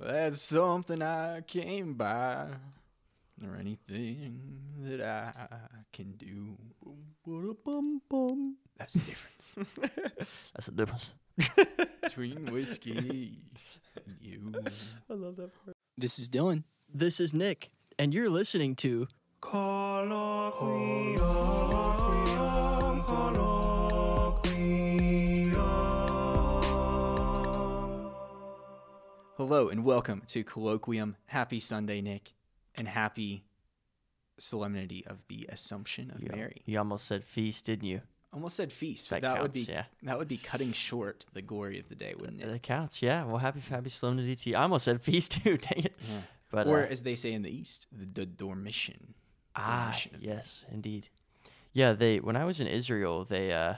That's something I came by, or anything that I can do. That's the difference That's the difference. between whiskey and you. I love that part. This is Dylan. This is Nick, and you're listening to Hello and welcome to Colloquium. Happy Sunday, Nick, and happy solemnity of the Assumption of You, Mary. you almost said feast, didn't you? Almost said feast, That that would be yeah. that would be cutting short the glory of the day, wouldn't it? That counts. Yeah. Well, happy happy solemnity to you. I almost said feast too. Dang it. Yeah. But or uh, as they say in the East, the, the dormition. ah, Dormition yes, indeed. Yeah. They when I was in Israel, they uh,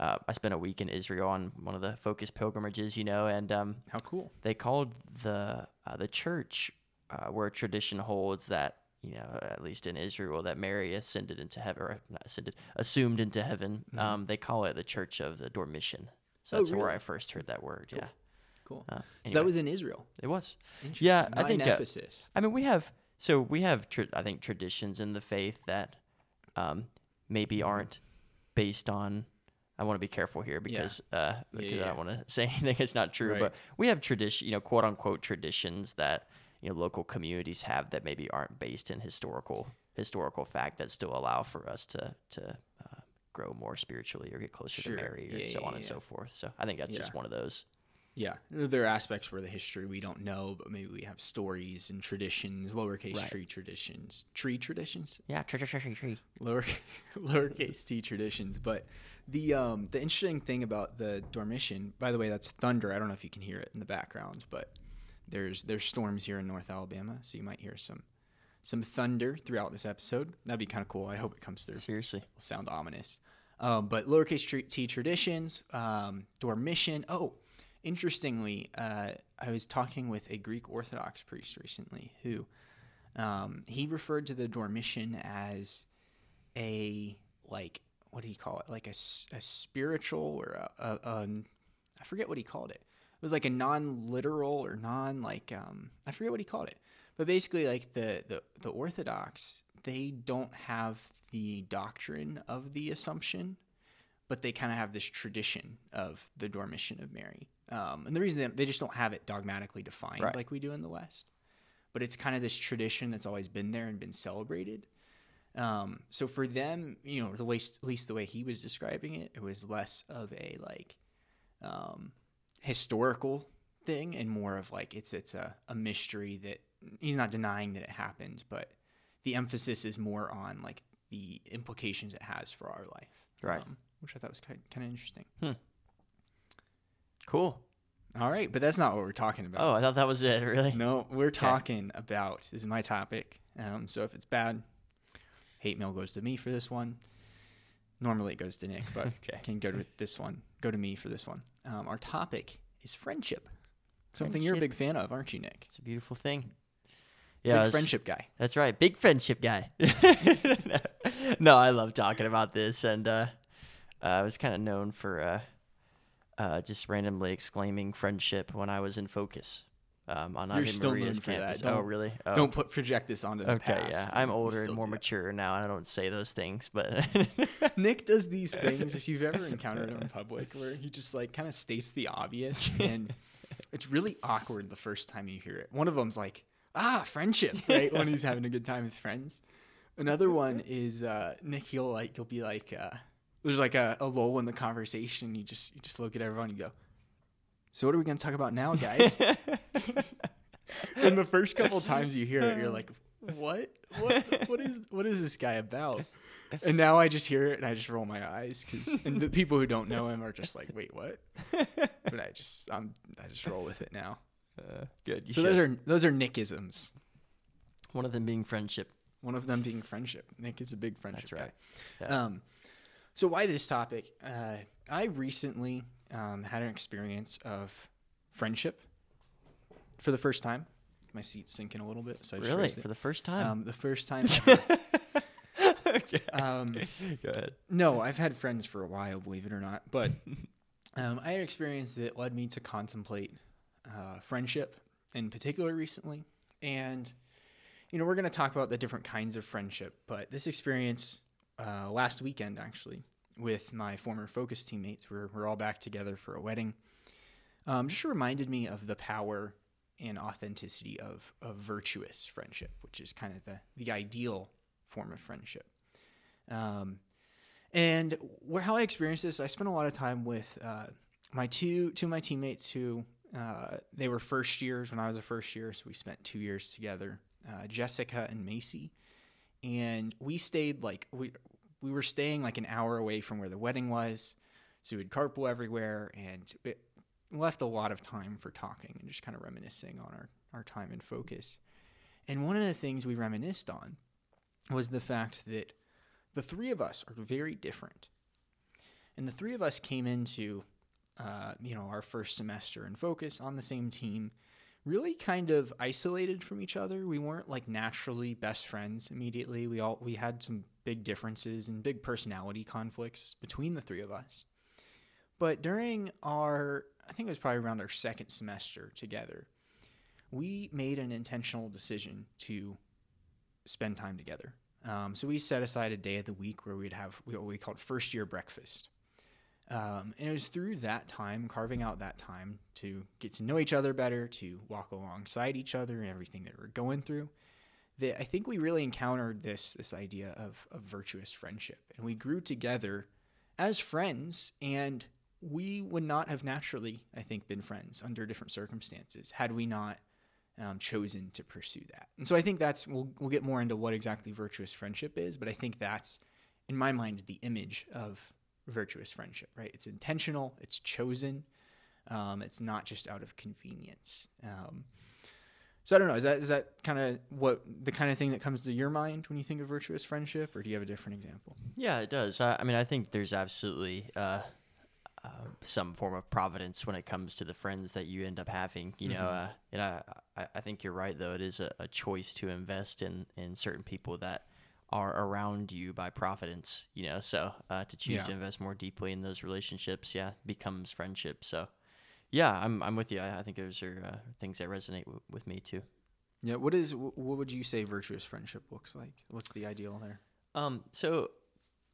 uh, I spent a week in Israel on one of the focus pilgrimages, you know, and um, How cool. they called the uh, the church uh, where tradition holds that you know at least in Israel that Mary ascended into heaven or not ascended assumed into heaven. Um, they call it the Church of the Dormition. So Mm-hmm. Oh, that's where? I first heard that word. Yeah, Cool. Uh, so that was in Israel. it was. Interesting. Yeah, I think in uh, Ephesus. I mean we have so we have tr- I think traditions in the faith that um, maybe Mm-hmm. aren't based on. I want to be careful here because uh, because I yeah. don't want to say anything that's not true. Right. But we have tradition, you know, quote unquote traditions that you know local communities have that maybe aren't based in historical historical fact that still allow for us to to uh, grow more spiritually or get closer Sure. to Mary or Yeah, so yeah, on and so forth. So I think that's just one of those. Yeah, there are aspects where the history we don't know, but maybe we have stories and traditions, lowercase Right. tree traditions, tree traditions, Yeah, tree, tree, tree, tree. lower lowercase t traditions. But the um the interesting thing about the Dormition, by the way, that's thunder. I don't know if you can hear it in the background, but there's there's storms here in North Alabama, so you might hear some some thunder throughout this episode. That'd be kind of cool. I hope it comes through. Seriously. will sound ominous. Um, but lowercase t traditions, um, Dormition. Oh, interestingly, uh, I was talking with a Greek Orthodox priest recently who um, he referred to the Dormition as a like what do you call it? Like a spiritual or a, a, a I forget what he called it. It was like a non-literal or non like um, I forget what he called it. But basically, like the, the the Orthodox, they don't have the doctrine of the Assumption, but they kind of have this tradition of the Dormition of Mary. Um, and the reason they, they just don't have it dogmatically defined Right. like we do in the West, but it's kind of this tradition that's always been there and been celebrated. Um, so for them, you know, the way at least the way he was describing it, it was less of a like um, historical thing and more of like it's it's a, a mystery that he's not denying that it happened, but the emphasis is more on like the implications it has for our life, Right. Um, which I thought was kind kind of interesting. Cool. All right, but that's not what we're talking about. Oh, I thought that was it. Really? No, we're talking about this is my topic. Um, so if it's bad, hate mail goes to me for this one. Normally it goes to Nick, but Okay. can go to this one. Go to me for this one. Um, our topic is friendship. Something you're a big fan of, aren't you, Nick? It's a beautiful thing. Yeah, big was- friendship guy. That's right, big friendship guy. no, I love talking about this, and uh, uh, I was kind of known for uh, uh, just randomly exclaiming friendship when I was in focus um, on You're Ave still Maria's known for that. campus. Oh, Don't- really? Oh. Don't put project this onto the Okay, past. yeah, I'm older and more mature now, and I don't say those things, but Nick does these things if you've ever encountered him in public where he just like kind of states the obvious and it's really awkward the first time you hear it. One of them's like, ah, friendship, right? when he's having a good time with friends. Another one is uh, Nick. He'll like he'll be like, uh, there's like a, a lull in the conversation. You just you just look at everyone and you go, so what are we gonna talk about now, guys? and the first couple times you hear it, you're like, what? What? What is what is this guy about? And now I just hear it and I just roll my eyes because and the people who don't know him are just like, wait, what? But I just I'm I just roll with it now. uh, good. You so should. those are those are Nickisms. one of them being friendship. One of them being friendship. Nick is a big friendship right. guy. Yeah. Um, so why this topic? Uh, I recently um, had an experience of friendship for the first time. My seat's sinking a little bit. So I just Really, for the first time. um, the first time. okay. um, Go ahead. No, I've had friends for a while, believe it or not. But um, I had an experience that led me to contemplate uh, friendship in particular recently. And, you know, we're going to talk about the different kinds of friendship, but this experience uh, last weekend, actually, with my former Focus teammates, we're, we're all back together for a wedding, um, just reminded me of the power and authenticity of, a virtuous friendship, which is kind of the, the ideal form of friendship. Um, and where how I experienced this, I spent a lot of time with uh, my two two of my teammates who uh, they were first years when I was a first year, so we spent two years together. Uh, Jessica and Macy, and we stayed like we we were staying like an hour away from where the wedding was, so we'd carpool everywhere, and it left a lot of time for talking and just kind of reminiscing on our our time in focus. And one of the things we reminisced on was the fact that the three of us are very different. And the three of us came into, uh, you know, our first semester in focus on the same team, really kind of isolated from each other. We weren't like naturally best friends immediately. We all we had some big differences and big personality conflicts between the three of us. But during our, I think it was probably around our second semester together, we made an intentional decision to spend time together. Um, so we set aside a day of the week where we'd have what we called first year breakfast. Um, and it was through that time, carving out that time to get to know each other better, to walk alongside each other and everything that we're going through, that I think we really encountered this this idea of, of virtuous friendship. And we grew together as friends, and we would not have naturally, I think, been friends under different circumstances had we not um, chosen to pursue that. And so I think that's we'll we'll get more into what exactly virtuous friendship is, but I think that's in my mind the image of virtuous friendship. Right? It's intentional. It's chosen. Um, it's not just out of convenience. Um, so I don't know. Is that is that kind of what the kind of thing that comes to your mind when you think of virtuous friendship, or do you have a different example? Yeah, it does. I, I mean, I think there's absolutely uh, uh, some form of providence when it comes to the friends that you end up having. You know, Mhm. uh, and I, I, I think you're right though. It is a, a choice to invest in in certain people that are around you by providence. You know, so uh, to choose Yeah. to invest more deeply in those relationships, yeah, becomes friendship. So. Yeah, I'm, I'm with you. I, I think those are uh, things that resonate w- with me too. Yeah. What is what would you say virtuous friendship looks like? What's the ideal there? Um, so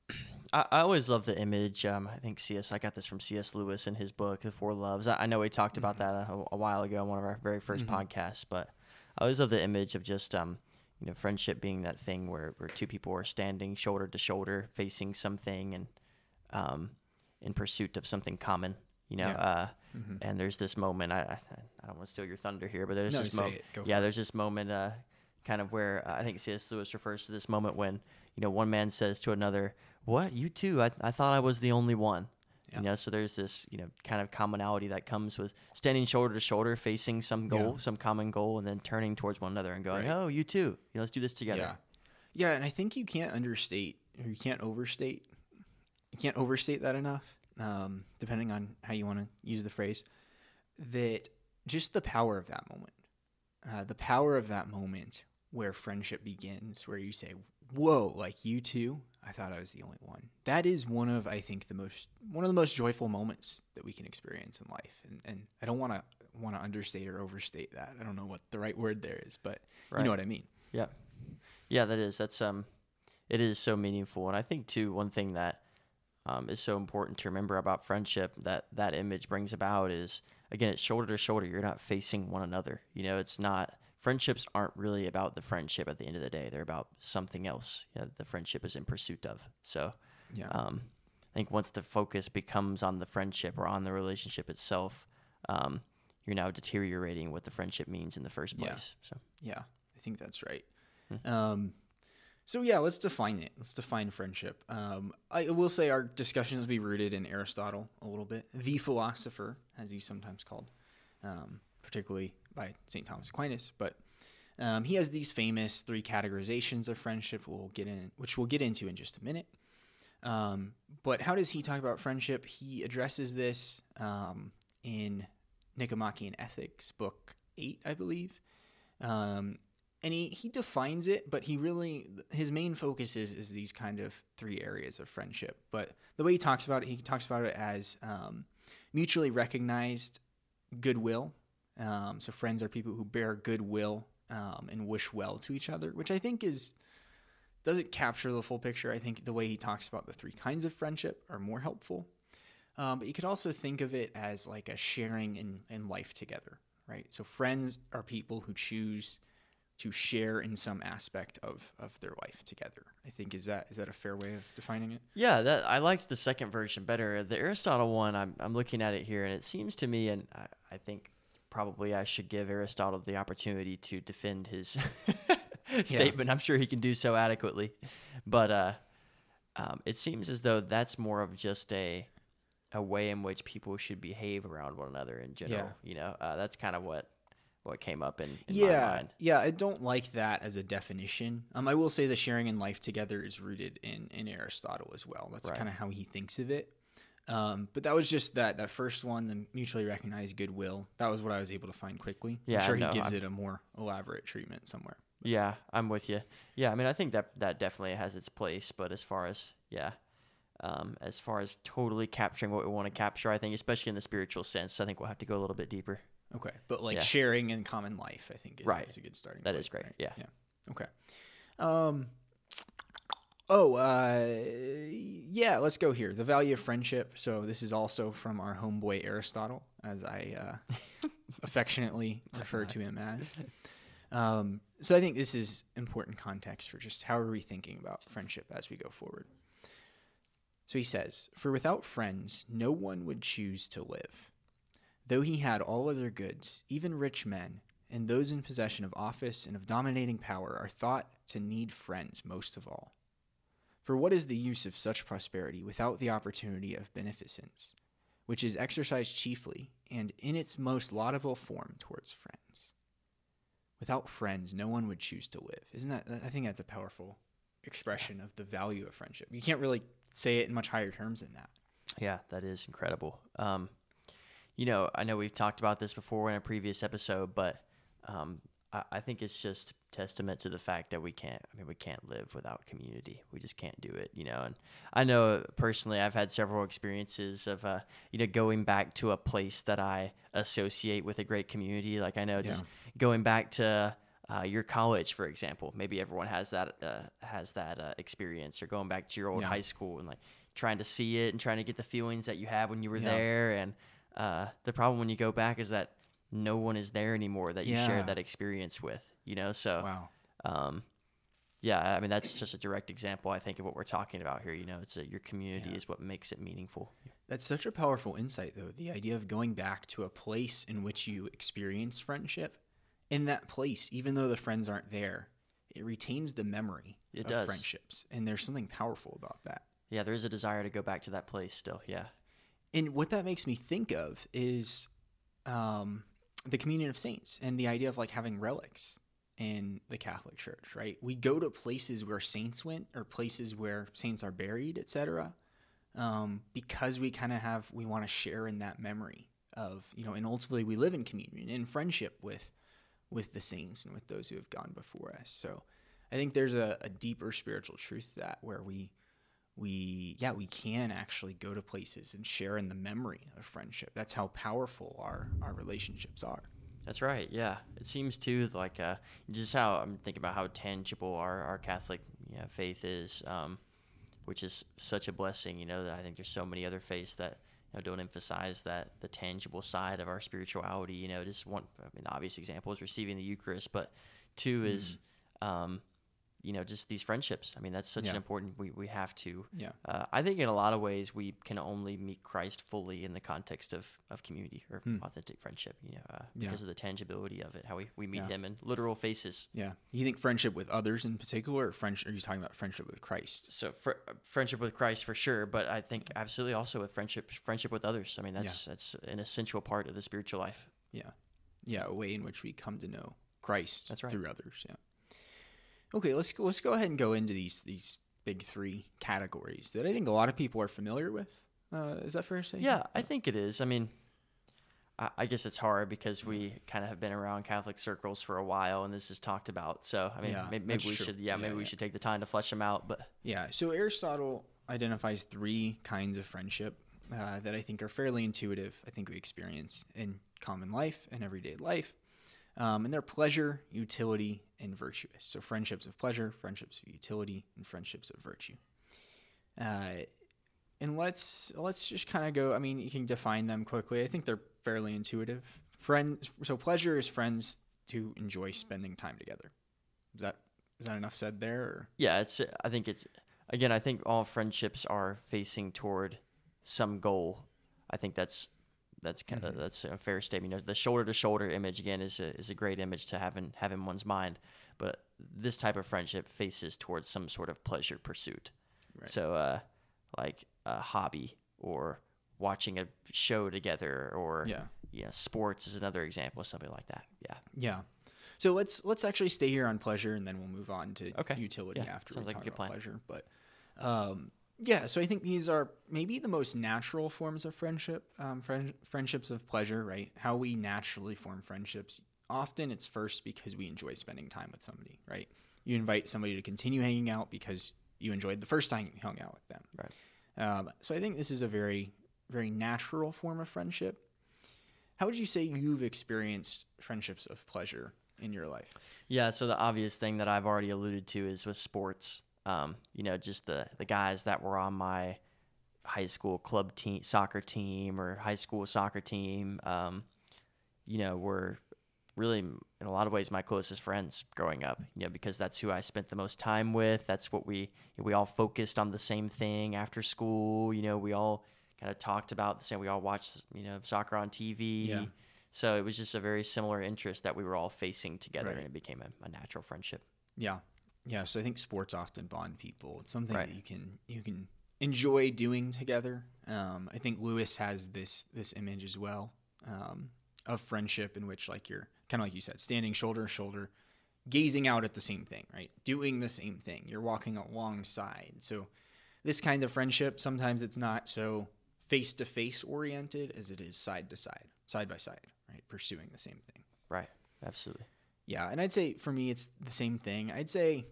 I, I always love the image. Um, I think CS. I got this from C.S. Lewis in his book, The Four Loves. I, I know we talked about that a, a while ago on one of our very 1st Mhm. podcasts, but I always love the image of just um, you know, friendship being that thing where where two people are standing shoulder to shoulder, facing something, and um, in pursuit of something common. You know, Yeah. uh, Mhm. and there's this moment. I I, I don't want to steal your thunder here, but there's No, this moment. it. Yeah, it. there's this moment, uh, kind of where uh, I think C.S. Lewis refers to this moment when you know one man says to another, "What? You too? I I thought I was the only one." Yeah. You know, so there's this you know kind of commonality that comes with standing shoulder to shoulder, facing some goal, Yeah. some common goal, and then turning towards one another and going, Right. "Oh, you too. You know, let's do this together." Yeah. Yeah, and I think you can't understate or you can't overstate you can't overstate that enough. Um, depending on how you want to use the phrase, that just the power of that moment, uh, the power of that moment where friendship begins, where you say, "Whoa, like you too." I thought I was the only one. That is one of I think the most one of the most joyful moments that we can experience in life, and and I don't want to want to understate or overstate that. I don't know what the right word there is, but you know what I mean. Yeah. Yeah, that is. That's um it is so meaningful. And I think too one thing that um, is so important to remember about friendship that that image brings about is again it's shoulder to shoulder. You're not facing one another. You know, it's not friendships aren't really about the friendship at the end of the day. They're about something else. You know, the friendship is in pursuit of. So Yeah. um, I think once the focus becomes on the friendship or on the relationship itself, um, you're now deteriorating what the friendship means in the first Yeah. place. So Yeah, I think that's right. Hmm. Um, so yeah, let's define it. Let's define friendship. Um, I will say our discussions will be rooted in Aristotle a little bit, the philosopher, as he's sometimes called, um, particularly by St. Thomas Aquinas. But um, he has these famous three categorizations of friendship. We'll get in, which we'll get into in just a minute. Um, but how does he talk about friendship? He addresses this um, in Nicomachean Ethics, book eight, I believe. Um, and he, he defines it, but he really his main focus is is these kind of three areas of friendship. But the way he talks about it, he talks about it as um, mutually recognized goodwill, Um, so friends are people who bear goodwill um, and wish well to each other, which I think is doesn't capture the full picture. I think the way he talks about the three kinds of friendship are more helpful. Um, but you could also think of it as like a sharing in, in life together, right? So friends are people who choose to share in some aspect of, of their life together. I think is that is that a fair way of defining it? Yeah, that I liked the second version better. The Aristotle one, I'm I'm looking at it here, and it seems to me, and I, I think probably I should give Aristotle the opportunity to defend his statement. I'm sure he can do so adequately, but uh, um, it seems as though that's more of just a a way in which people should behave around one another in general. Yeah. You know, uh, that's kind of what what came up in, in my yeah, mind. yeah. I don't like that as a definition. Um, I will say the sharing in life together is rooted in in Aristotle as well. That's Right. kind of how he thinks of it. Um, but that was just that that first one, the mutually recognized goodwill. That was what I was able to find quickly. Yeah, I'm sure no, he gives I'm- it a more elaborate treatment somewhere. Yeah, I'm with you. Yeah, I mean, I think that that definitely has its place, but as far as yeah, um, as far as totally capturing what we want to capture, I think, especially in the spiritual sense, I think we'll have to go a little bit deeper. Okay, but like Yeah. sharing in common life, I think is, Right. is a good starting. That point, is great, right? yeah. Yeah. Okay. Um. Oh, uh, yeah. Let's go here. The value of friendship. So this is also from our homeboy Aristotle, as I uh, affectionately refer to him as. Um, so I think this is important context for just how are we thinking about friendship as we go forward. So he says, "For without friends, no one would choose to live." Though he had all other goods, even rich men, and those in possession of office and of dominating power are thought to need friends most of all. For what is the use of such prosperity without the opportunity of beneficence, which is exercised chiefly and in its most laudable form towards friends? Without friends, no one would choose to live. Isn't that? I think that's a powerful expression of the value of friendship. You can't really say it in much higher terms than that. Yeah, that is incredible. Um, you know, I know we've talked about this before in a previous episode, but um, I, I think it's just testament to the fact that we can't. I mean, we can't live without community. We just can't do it. You know, and I know personally, I've had several experiences of, uh, you know, going back to a place that I associate with a great community. Like I know just going back to. Uh, your college, for example, maybe everyone has that uh, has that uh, experience, or going back to your old Yeah. high school and like trying to see it and trying to get the feelings that you had when you were Yeah. there. And uh, the problem when you go back is that no one is there anymore that you Yeah. shared that experience with. You know, so Wow. um, yeah, I mean that's just a direct example, I think, of what we're talking about here. You know, it's a, your community Yeah. is what makes it meaningful. That's such a powerful insight, though. The idea of going back to a place in which you experience friendship, in that place, even though the friends aren't there, it retains the memory It of does. friendships. And there's something powerful about that. Yeah, there is a desire to go back to that place still. Yeah, And what that makes me think of is um, the communion of saints and the idea of like having relics in the Catholic Church, right? We go to places where saints went or places where saints are buried, etc. Um, because we kind of have we want to share in that memory of you know, and ultimately we live in communion in friendship with with the saints and with those who have gone before us. So I think there's a, a deeper spiritual truth to that where we we yeah we can actually go to places and share in the memory of friendship that's how powerful our our relationships are That's right. Yeah, it seems too like uh, just how I'm thinking about how tangible our our Catholic you know, faith is, um, which is such a blessing. You know, that I think there's so many other faiths that you know don't emphasize that the tangible side of our spirituality. You know, just one. I mean, the obvious example is receiving the Eucharist, but two is. Um, you know, just these friendships. I mean, that's such Yeah. an important. We, we have to. yeah Uh, I think in a lot of ways we can only meet Christ fully in the context of, of community or Hmm. authentic friendship, you know, uh, Yeah. because of the tangibility of it, how we, we meet Yeah. him in literal faces. yeah you think friendship with others in particular or friendship are you talking about friendship with christ So fr- friendship with Christ for sure, but I think absolutely also with friendship friendship with others. I mean, that's that's an essential part of the spiritual life. yeah yeah a way in which we come to know christ That's right. through others yeah okay let's go, let's go ahead and go into these these big three categories that i think a lot of people are familiar with uh, is that fair to say Yeah, I think it is. I mean, I, I guess it's hard because we kind of have been around Catholic circles for a while, and this is talked about. So I mean, Yeah, may- maybe, we true. should, yeah, Yeah, maybe we should take the time to flesh them out. But Yeah. So Aristotle identifies three kinds of friendship. uh, that I think are fairly intuitive. I think we experience in common life and everyday life. Um, and they're pleasure, utility, and virtuous. So friendships of pleasure, friendships of utility, and friendships of virtue. Uh, and let's let's just kind of go. I mean, you can define them quickly. I think they're fairly intuitive. Friends. So pleasure is friends to enjoy spending time together. Is that is that enough said there? Or? Yeah, it's. I think it's. Again, I think all friendships are facing toward some goal. I think that's that's kind of Mhm. that's a fair statement. You know, the shoulder to shoulder image again is a is a great image to have in have in one's mind. But this type of friendship faces towards some sort of pleasure pursuit. Right. So, uh, like a hobby or watching a show together, or Yeah. know, sports is another example of something like that. Yeah. Yeah. So let's let's actually stay here on pleasure, and then we'll move on to Okay. utility Yeah, after sounds we like a talk good about plan. pleasure. But um, yeah, so I think these are maybe the most natural forms of friendship, um, friend, friendships of pleasure, right? How we naturally form friendships. Often it's first because we enjoy spending time with somebody, right? You invite somebody to continue hanging out because you enjoyed the first time you hung out with them. Right. Um, so I think this is a very, very natural form of friendship. How would you say you've experienced friendships of pleasure in your life? Yeah, so the obvious thing that I've already alluded to is with sports. Um, you know, just the the guys that were on my high school club team, soccer team, or high school soccer team. Um, you know, were really in a lot of ways my closest friends growing up. You know, because that's who I spent the most time with. That's what we we all focused on the same thing after school. You know, we all kind of talked about the same. We all watched you know soccer on TV. Yeah. So it was just a very similar interest that we were all facing together, Right. and it became a, a natural friendship. Yeah, yeah. So I think sports often bond people. It's something Right. that you can you can enjoy doing together. Um, I think Lewis has this this image as well um, of friendship in which like you're kind of like you said, standing shoulder to shoulder, gazing out at the same thing, right? Doing the same thing. You're walking alongside. So this kind of friendship sometimes it's not so face to face oriented as it is side to side, side by side, right? Pursuing the same thing. Right. Absolutely. Yeah, and I'd say for me it's the same thing. I'd say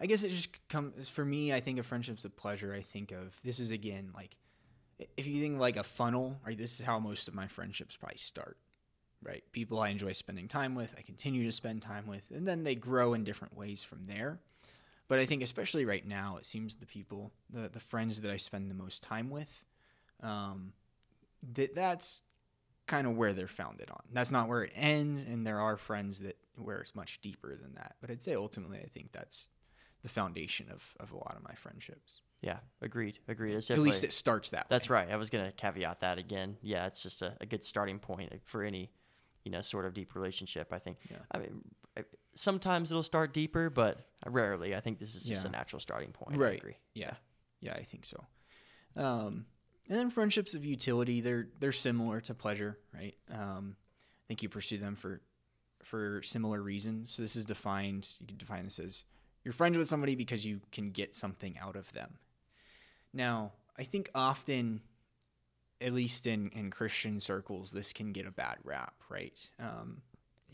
I guess it just comes for me, I think of friendships of pleasure. I think of this is again like if you think like a funnel, right? This is how most of my friendships probably start. Right? People I enjoy spending time with, I continue to spend time with, and then they grow in different ways from there. But I think especially right now, it seems the people, the the friends that I spend the most time with, um, that that's kind of where they're founded on. That's not where it ends, and there are friends that where it's much deeper than that. But I'd say ultimately, I think that's the foundation of, of a lot of my friendships. Yeah. Agreed. Agreed. It's At least it starts that. That's way. right. I was going to caveat that again. Yeah, it's just a, a good starting point for any, you know, sort of deep relationship. I think. Yeah. I mean, sometimes it'll start deeper, but rarely. I think this is just Yeah. a natural starting point. I Right. agree. Yeah, yeah, I think so. Um, and then friendships of utility, they're they're similar to pleasure, right? Um, I think you pursue them for for similar reasons. So this is defined. You can define this as you're friends with somebody because you can get something out of them. Now, I think often, at least in in Christian circles, this can get a bad rap, right? Um,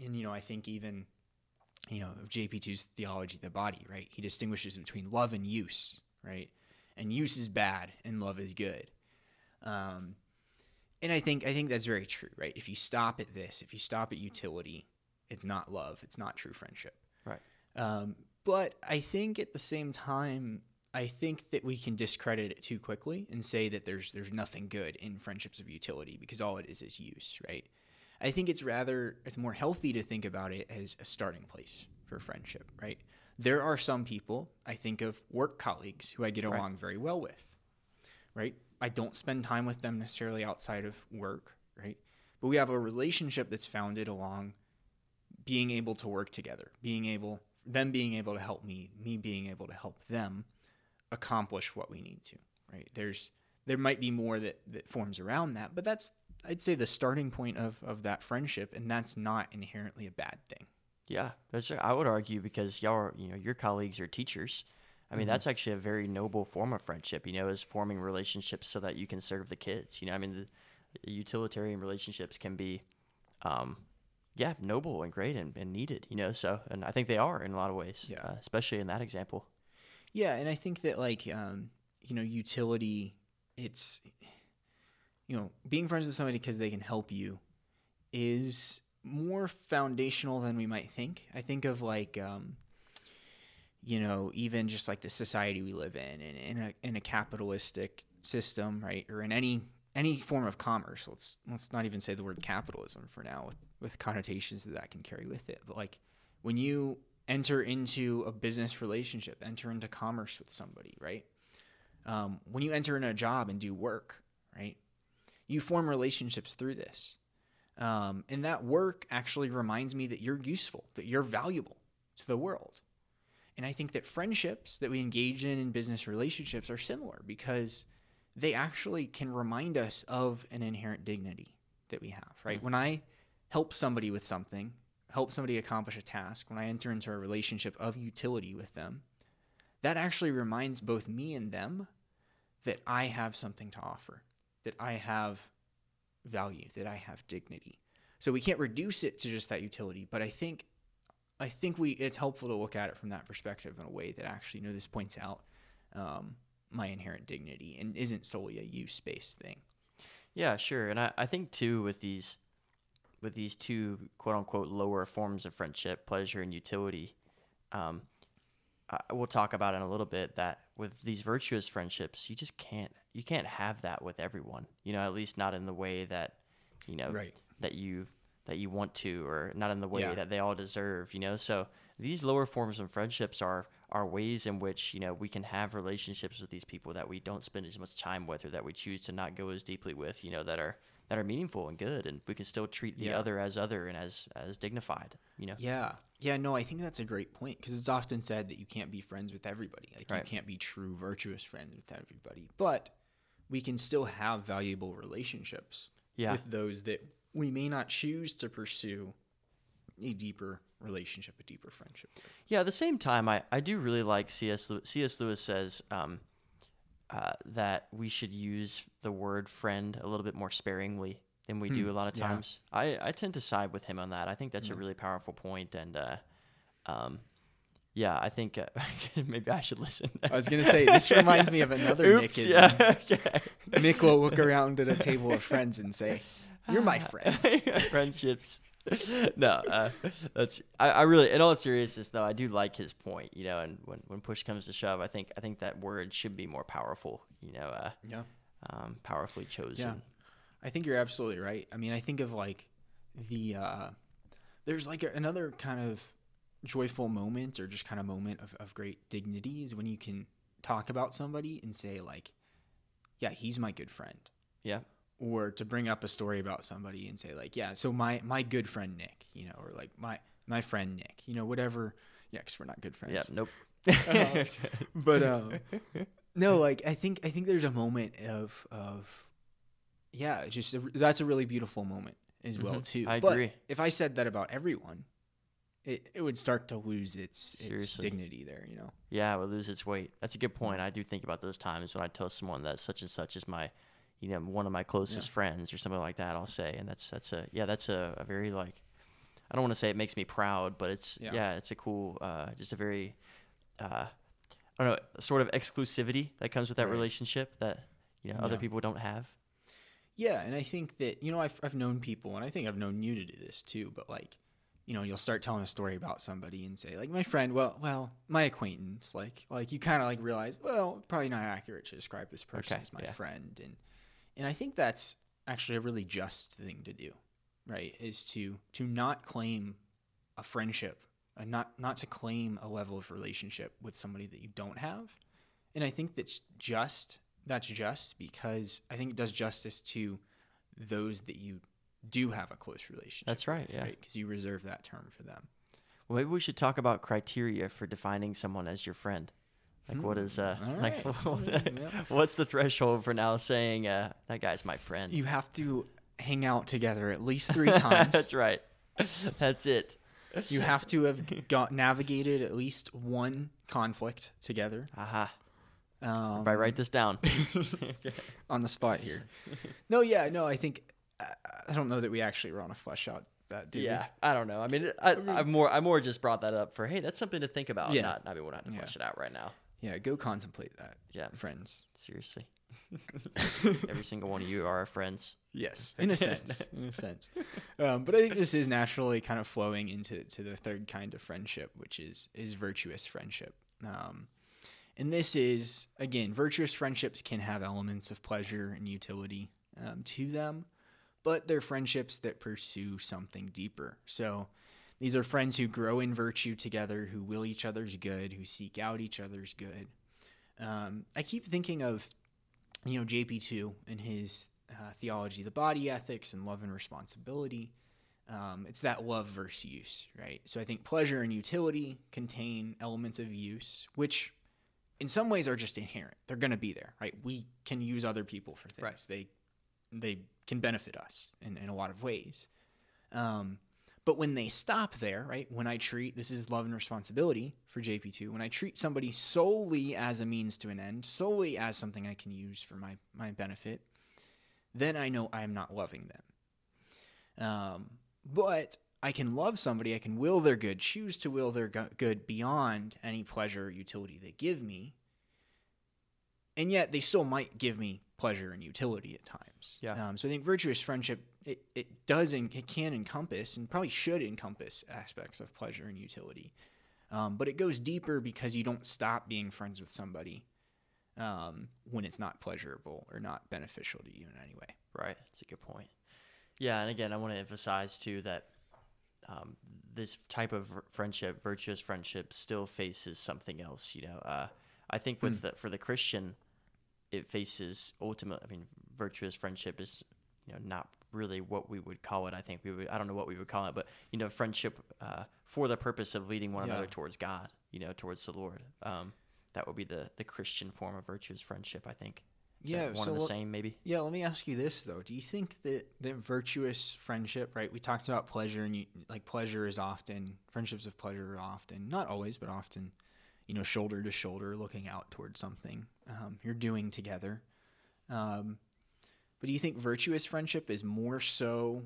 and you know, I think even you know, of JP2's theology the body, right? He distinguishes between love and use, right? And use is bad and love is good. Um, and I think I think that's very true, right? If you stop at this, if you stop at utility, it's not love, it's not true friendship. Right. Um, but I think at the same time, I think that we can discredit it too quickly and say that there's there's nothing good in friendships of utility because all it is is use, right? I think it's rather it's more healthy to think about it as a starting place for friendship, right? There are some people I think of work colleagues who I get Right. along very well with, right? I don't spend time with them necessarily outside of work, right? But we have a relationship that's founded along being able to work together, being able them being able to help me, me being able to help them accomplish what we need to, right? There's there might be more that that forms around that, but that's I'd say the starting point of of that friendship and that's not inherently a bad thing. Yeah, I would argue because y'all, are, you know, your colleagues are teachers. I mean, Mhm. that's actually a very noble form of friendship. You know, is forming relationships so that you can serve the kids. You know, I mean, the utilitarian relationships can be, um, yeah, noble and great and, and needed. You know, so and I think they are in a lot of ways. Yeah. uh, especially in that example. Yeah, and I think that like um, you know, utility it's you know, being friends with somebody because they can help you is more foundational than we might think. I think of like, um, you know, even just like the society we live in, in, in a in a capitalistic system, right, or in any any form of commerce. Let's let's not even say the word capitalism for now, with with connotations that that can carry with it. But like when you enter into a business relationship, enter into commerce with somebody, right? Um, when you enter in a job and do work, right? You form relationships through this. Um, and that work actually reminds me that you're useful, that you're valuable to the world. And I think that friendships that we engage in in business relationships are similar because they actually can remind us of an inherent dignity that we have, right? Mm-hmm. When I help somebody with something, help somebody accomplish a task, when I enter into a relationship of utility with them, that actually reminds both me and them that I have something to offer, that I have value, that I have dignity. So we can't reduce it to just that utility, but I think I think we it's helpful to look at it from that perspective in a way that actually, you know, this points out um, my inherent dignity and isn't solely a use based thing. Yeah, sure. And I, I think too with these with these two quote unquote lower forms of friendship, pleasure and utility, um, I, we'll talk about in a little bit that with these virtuous friendships, you just can't you can't have that with everyone. You know, at least not in the way that you know right. that you that you want to, or not in the way yeah. that they all deserve. You know, so these lower forms of friendships are are ways in which you know we can have relationships with these people that we don't spend as much time with, or that we choose to not go as deeply with. You know, that are that are meaningful and good and we can still treat the yeah. other as other and as as dignified you know yeah yeah no i think that's a great point because it's often said that you can't be friends with everybody like right. you can't be true virtuous friends with everybody but we can still have valuable relationships yeah. with those that we may not choose to pursue a deeper relationship a deeper friendship yeah at the same time i i do really like cs lewis, cs lewis says um uh, that we should use the word friend a little bit more sparingly than we hmm. do a lot of times. Yeah. I, I tend to side with him on that. I think that's a really powerful point, and uh, um, yeah, I think uh, maybe I should listen. I was gonna say this reminds me of another Oops, Nick. Yeah, okay. Nick will look around at a table of friends and say, "You're my friends." Friendships. no, uh, that's I, I really in all seriousness though I do like his point, you know, and when, when push comes to shove, I think I think that word should be more powerful, you know, uh, yeah, um, powerfully chosen. Yeah. I think you're absolutely right. I mean, I think of like the uh, there's like a, another kind of joyful moment or just kind of moment of, of great dignity is when you can talk about somebody and say like, yeah, he's my good friend. Yeah or to bring up a story about somebody and say like, yeah, so my my good friend Nick, you know, or like my my friend Nick, you know, whatever. Yeah, because we're not good friends. Yeah, nope. uh, but um, no, like I think I think there's a moment of of yeah, just a, that's a really beautiful moment as well mm-hmm. too. I but agree. If I said that about everyone, it, it would start to lose its its dignity there, you know. Yeah, it would lose its weight. That's a good point. I do think about those times when I tell someone that such and such is my you know one of my closest yeah. friends or something like that i'll say and that's that's a yeah that's a, a very like i don't want to say it makes me proud but it's yeah, yeah it's a cool uh, just a very uh, i don't know sort of exclusivity that comes with that right. relationship that you know yeah. other people don't have yeah and i think that you know I've, I've known people and i think i've known you to do this too but like you know you'll start telling a story about somebody and say like my friend well well my acquaintance like like you kind of like realize well probably not accurate to describe this person okay, as my yeah. friend and and I think that's actually a really just thing to do, right? Is to to not claim a friendship, and not not to claim a level of relationship with somebody that you don't have. And I think that's just that's just because I think it does justice to those that you do have a close relationship. That's right, with, yeah. Because right? you reserve that term for them. Well, maybe we should talk about criteria for defining someone as your friend. Like, what is uh, hmm. like, what's the threshold for now saying uh, that guy's my friend? You have to hang out together at least three times. That's right. That's it. You have to have got navigated at least one conflict together. Aha. Um, I write this down. on the spot here. No, yeah, no. I think I don't know that we actually were on a flesh out that. Do yeah, we? I don't know. I mean, I, I, more I more just brought that up for hey, that's something to think about. Yeah. Not, I mean, we're not to flesh yeah. it out right now. Yeah, go contemplate that. Yeah, friends. Seriously. Every single one of you are our friends. Yes, in a sense, in a sense. Um, but I think this is naturally kind of flowing into to the third kind of friendship, which is is virtuous friendship. Um, and this is again, virtuous friendships can have elements of pleasure and utility um, to them, but they're friendships that pursue something deeper. So these are friends who grow in virtue together, who will each other's good, who seek out each other's good. Um, I keep thinking of, you know, JP2 and his uh, theology, the body ethics, and love and responsibility. Um, it's that love versus use, right? So I think pleasure and utility contain elements of use, which in some ways are just inherent. They're going to be there, right? We can use other people for things. Right. They they can benefit us in, in a lot of ways. Um, but when they stop there, right? When I treat this is love and responsibility for JP2. When I treat somebody solely as a means to an end, solely as something I can use for my my benefit, then I know I am not loving them. Um, but I can love somebody, I can will their good, choose to will their go- good beyond any pleasure or utility they give me. And yet they still might give me pleasure and utility at times. Yeah. Um, so I think virtuous friendship, it, it does, en- it can encompass and probably should encompass aspects of pleasure and utility. Um, but it goes deeper because you don't stop being friends with somebody um, when it's not pleasurable or not beneficial to you in any way. Right. That's a good point. Yeah, and again, I want to emphasize too that um, this type of friendship, virtuous friendship, still faces something else. You know, uh, I think with the, for the Christian, it faces ultimate. I mean, virtuous friendship is you know not really what we would call it. I think we would. I don't know what we would call it, but you know, friendship uh, for the purpose of leading one Yeah. another towards God. You know, towards the Lord. Um, that would be the the Christian form of virtuous friendship. I think. Is Yeah, one so the what- same maybe. Yeah, let me ask you this though: Do you think that that virtuous friendship, right? We talked about pleasure, and you, like pleasure is often friendships of pleasure are often, not always, but often, you know, shoulder to shoulder, looking out towards something um, you're doing together. Um, but do you think virtuous friendship is more so?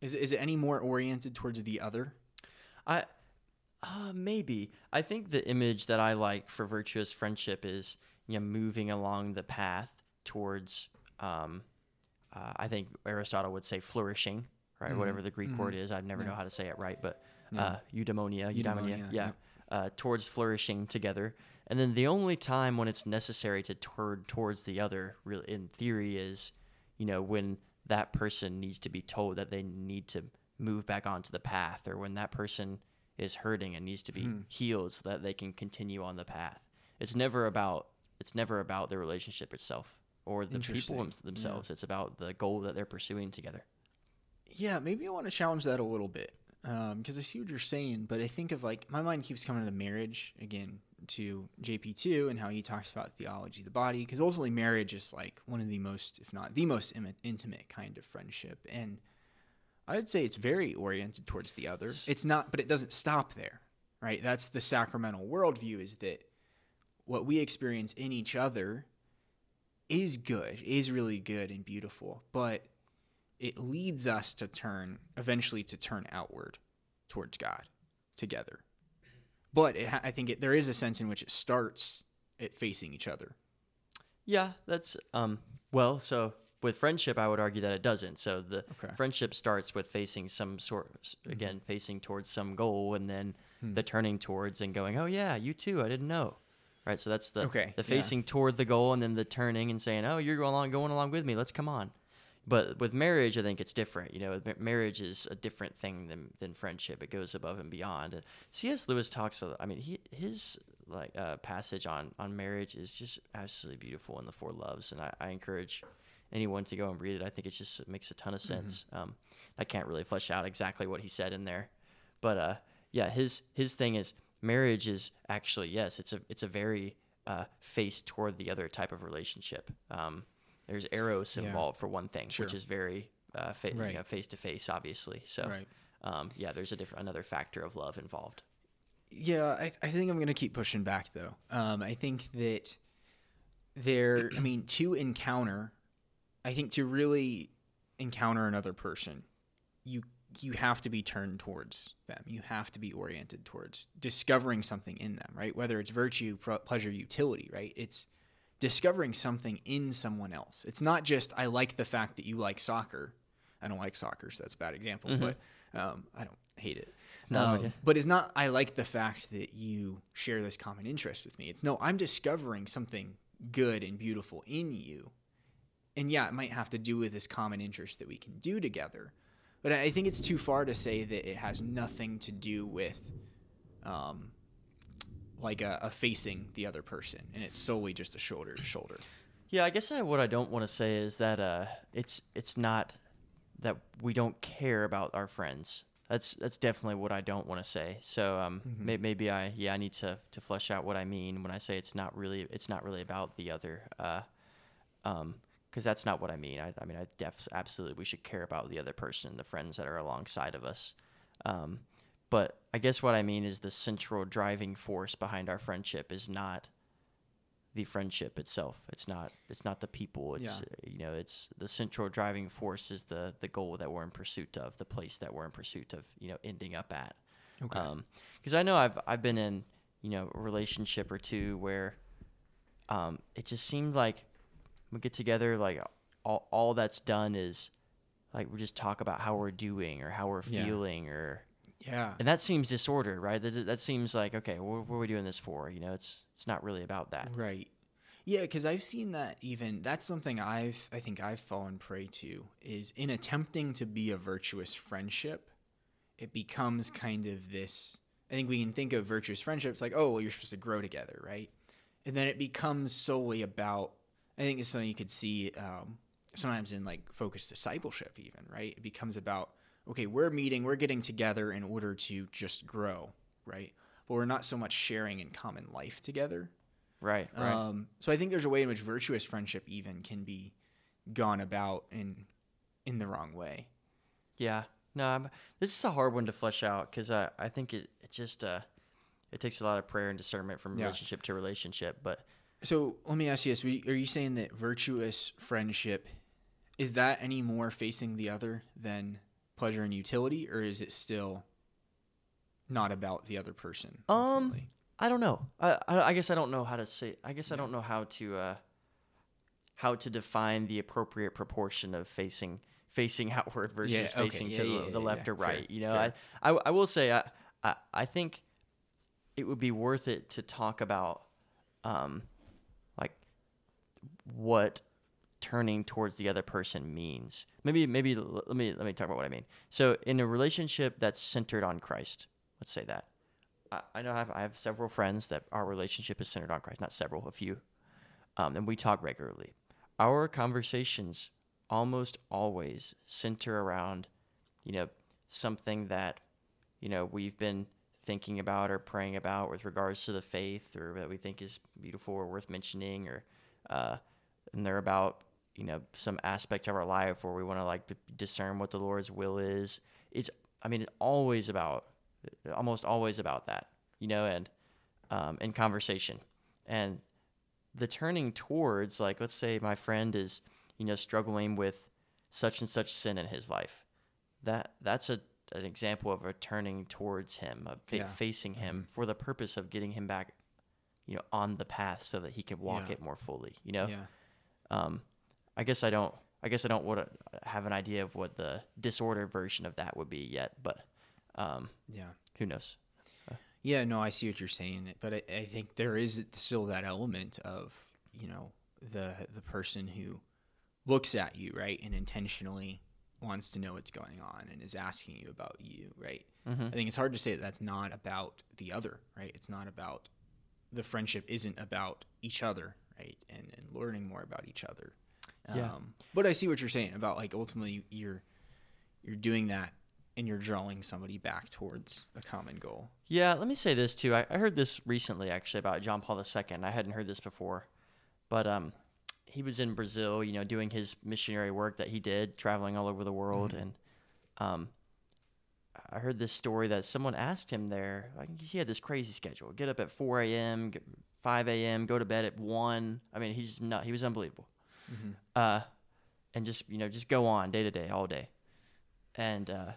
Is is it any more oriented towards the other? I uh, maybe. I think the image that I like for virtuous friendship is you know moving along the path towards um, uh, I think Aristotle would say flourishing right? Mhm, whatever the Greek mhm, word is. I'd never know how to say it right but Yeah. uh, eudaimonia eudaimonia, Eudaimonia, yeah. uh, towards flourishing together. And then the only time when it's necessary to turn towards the other really in theory is you know when that person needs to be told that they need to move back onto the path or when that person is hurting and needs to be Hmm. healed so that they can continue on the path it's never about it's never about the relationship itself or the people Interesting. them- Yeah. themselves it's about the goal that they're pursuing together Yeah, maybe I want to challenge that a little bit because I see what you're saying, but I think of like my mind keeps coming to marriage again to JP2 and how he talks about theology, of the body, because ultimately marriage is like one of the most, if not the most imi- intimate kind of friendship, and I would say it's very oriented towards the other. It's not, but it doesn't stop there, right? That's the sacramental worldview: is that what we experience in each other is good, is really good and beautiful, but it leads us to turn eventually to turn outward towards God together. But it I think it, there is a sense in which it starts at facing each other. Yeah, that's um well, so with friendship I would argue that it doesn't. So the Okay. friendship starts with facing some sort again, facing towards some goal and then Hmm. the turning towards and going, "Oh yeah, you too. I didn't know." Right? So that's the Okay, the yeah. facing toward the goal and then the turning and saying, "Oh, you're going along going along with me. Let's come on." But with marriage, I think it's different. You know, marriage is a different thing than, than friendship. It goes above and beyond. And C.S. Lewis talks. a- I mean, he his like uh, passage on on marriage is just absolutely beautiful in the Four Loves, and I, I encourage anyone to go and read it. I think it just it makes a ton of sense. Um, I can't really flesh out exactly what he said in there, but uh, yeah, his his thing is marriage is actually yes, it's a it's a very uh, face toward the other type of relationship. Um, there's eros Yeah. involved for one thing, Sure. which is very uh, fa- you know, face to face, obviously. So Right. um, yeah, there's a different another factor of love involved. Yeah, I, I think I'm going to keep pushing back though. Um, I think that there, I mean, to encounter, I think to really encounter another person, you you have to be turned towards them. You have to be oriented towards discovering something in them, right? Whether it's virtue, pro- pleasure, utility, right? It's discovering something in someone else. It's not just I like the fact that you like soccer. I don't like soccer, so that's a bad example, but um, I don't hate it. No, Um, okay. But it's not I like the fact that you share this common interest with me. It's no, I'm discovering something good and beautiful in you. And yeah, it might have to do with this common interest that we can do together. But I I think it's too far to say that it has nothing to do with um, like a, a facing the other person and it's solely just a shoulder to shoulder. Yeah, I guess I, what I don't want to say is that uh, it's it's not that we don't care about our friends. That's that's definitely what I don't want to say. So um, may, maybe I yeah I need to to flesh out what I mean when I say it's not really it's not really about the other. Uh, um, because that's not what I mean. I, I mean I def absolutely we should care about the other person, the friends that are alongside of us. Um, but I guess what I mean is the central driving force behind our friendship is not the friendship itself. It's not it's not the people. It's Yeah. uh, you know, it's the central driving force is the the goal that we're in pursuit of, the place that we're in pursuit of, you know, ending up at. Okay. because I know I've I've been in, you know, a relationship or two where um it just seemed like we get together like all all that's done is like we just talk about how we're doing or how we're Yeah. feeling or yeah. and that seems disordered, right? That that seems like okay, what, what are we doing this for? You know, it's it's not really about that. Right. Yeah, because I've seen that even that's something I've I think I've fallen prey to is in attempting to be a virtuous friendship, it becomes kind of this. I think we can think of virtuous friendships like oh well you're supposed to grow together, right? And then it becomes solely about. I think it's something you could see um, sometimes in like focused discipleship, even right. It becomes about okay, we're meeting, we're getting together in order to just grow, right? But we're not so much sharing in common life together. Right, right. Um, so I think there's a way in which virtuous friendship even can be gone about in in the wrong way. yeah. No, I'm, this is a hard one to flesh out because I I think it it just uh it takes a lot of prayer and discernment from Yeah. relationship to relationship, but So let me ask you this: Are you saying that virtuous friendship is that any more facing the other than pleasure and utility, or is it still not about the other person? Um. I don't know. I, I I guess I don't know how to say. I guess I don't know how to uh how to define the appropriate proportion of facing facing outward versus Yeah, okay. facing Yeah, to yeah, the, yeah, the left yeah. or right. Fair, You know. I, I I will say I, I I think it would be worth it to talk about um like what turning towards the other person means. Maybe maybe let me let me talk about what I mean. So in a relationship that's centered on Christ, let's say that. I, I know I have, I have several friends that our relationship is centered on Christ. Not several, a few. Um, and we talk regularly. Our conversations almost always center around, you know, something that, you know, we've been thinking about or praying about with regards to the faith or that we think is beautiful or worth mentioning or, uh, and they're about, you know, some aspect of our life where we want to like discern what the Lord's will is. It's, I mean, it's always about, almost always about that, you know, and, um, in conversation. And the turning towards, like, let's say my friend is, you know, struggling with such and such sin in his life. That that's a an example of a turning towards him, of fa- Yeah. facing him for the purpose of getting him back, you know, on the path so that he can walk Yeah. it more fully. You know, yeah. um, I guess I don't. I guess I don't want to have an idea of what the disorder version of that would be yet, but um, Yeah. who knows? Yeah, no, I see what you're saying, but I, I think there is still that element of you know the the person who looks at you right and intentionally wants to know what's going on and is asking you about you right. Mm-hmm. I think it's hard to say that that's not about the other right. It's not about the friendship isn't about each other right and and learning more about each other. Yeah. Um, but I see what you're saying about like ultimately you're you're doing that and you're drawing somebody back towards a common goal. Yeah, let me say this too. I, I heard this recently actually about John Paul II. I hadn't heard this before, but um, he was in Brazil, you know, doing his missionary work that he did, traveling all over the world, and um, I heard this story that someone asked him there. Like he had this crazy schedule: get up at 4 a.m., get- 5 a.m., go to bed at one. I mean, he's not. He was unbelievable. Uh, and just you know, just go on day to day, all day. And uh,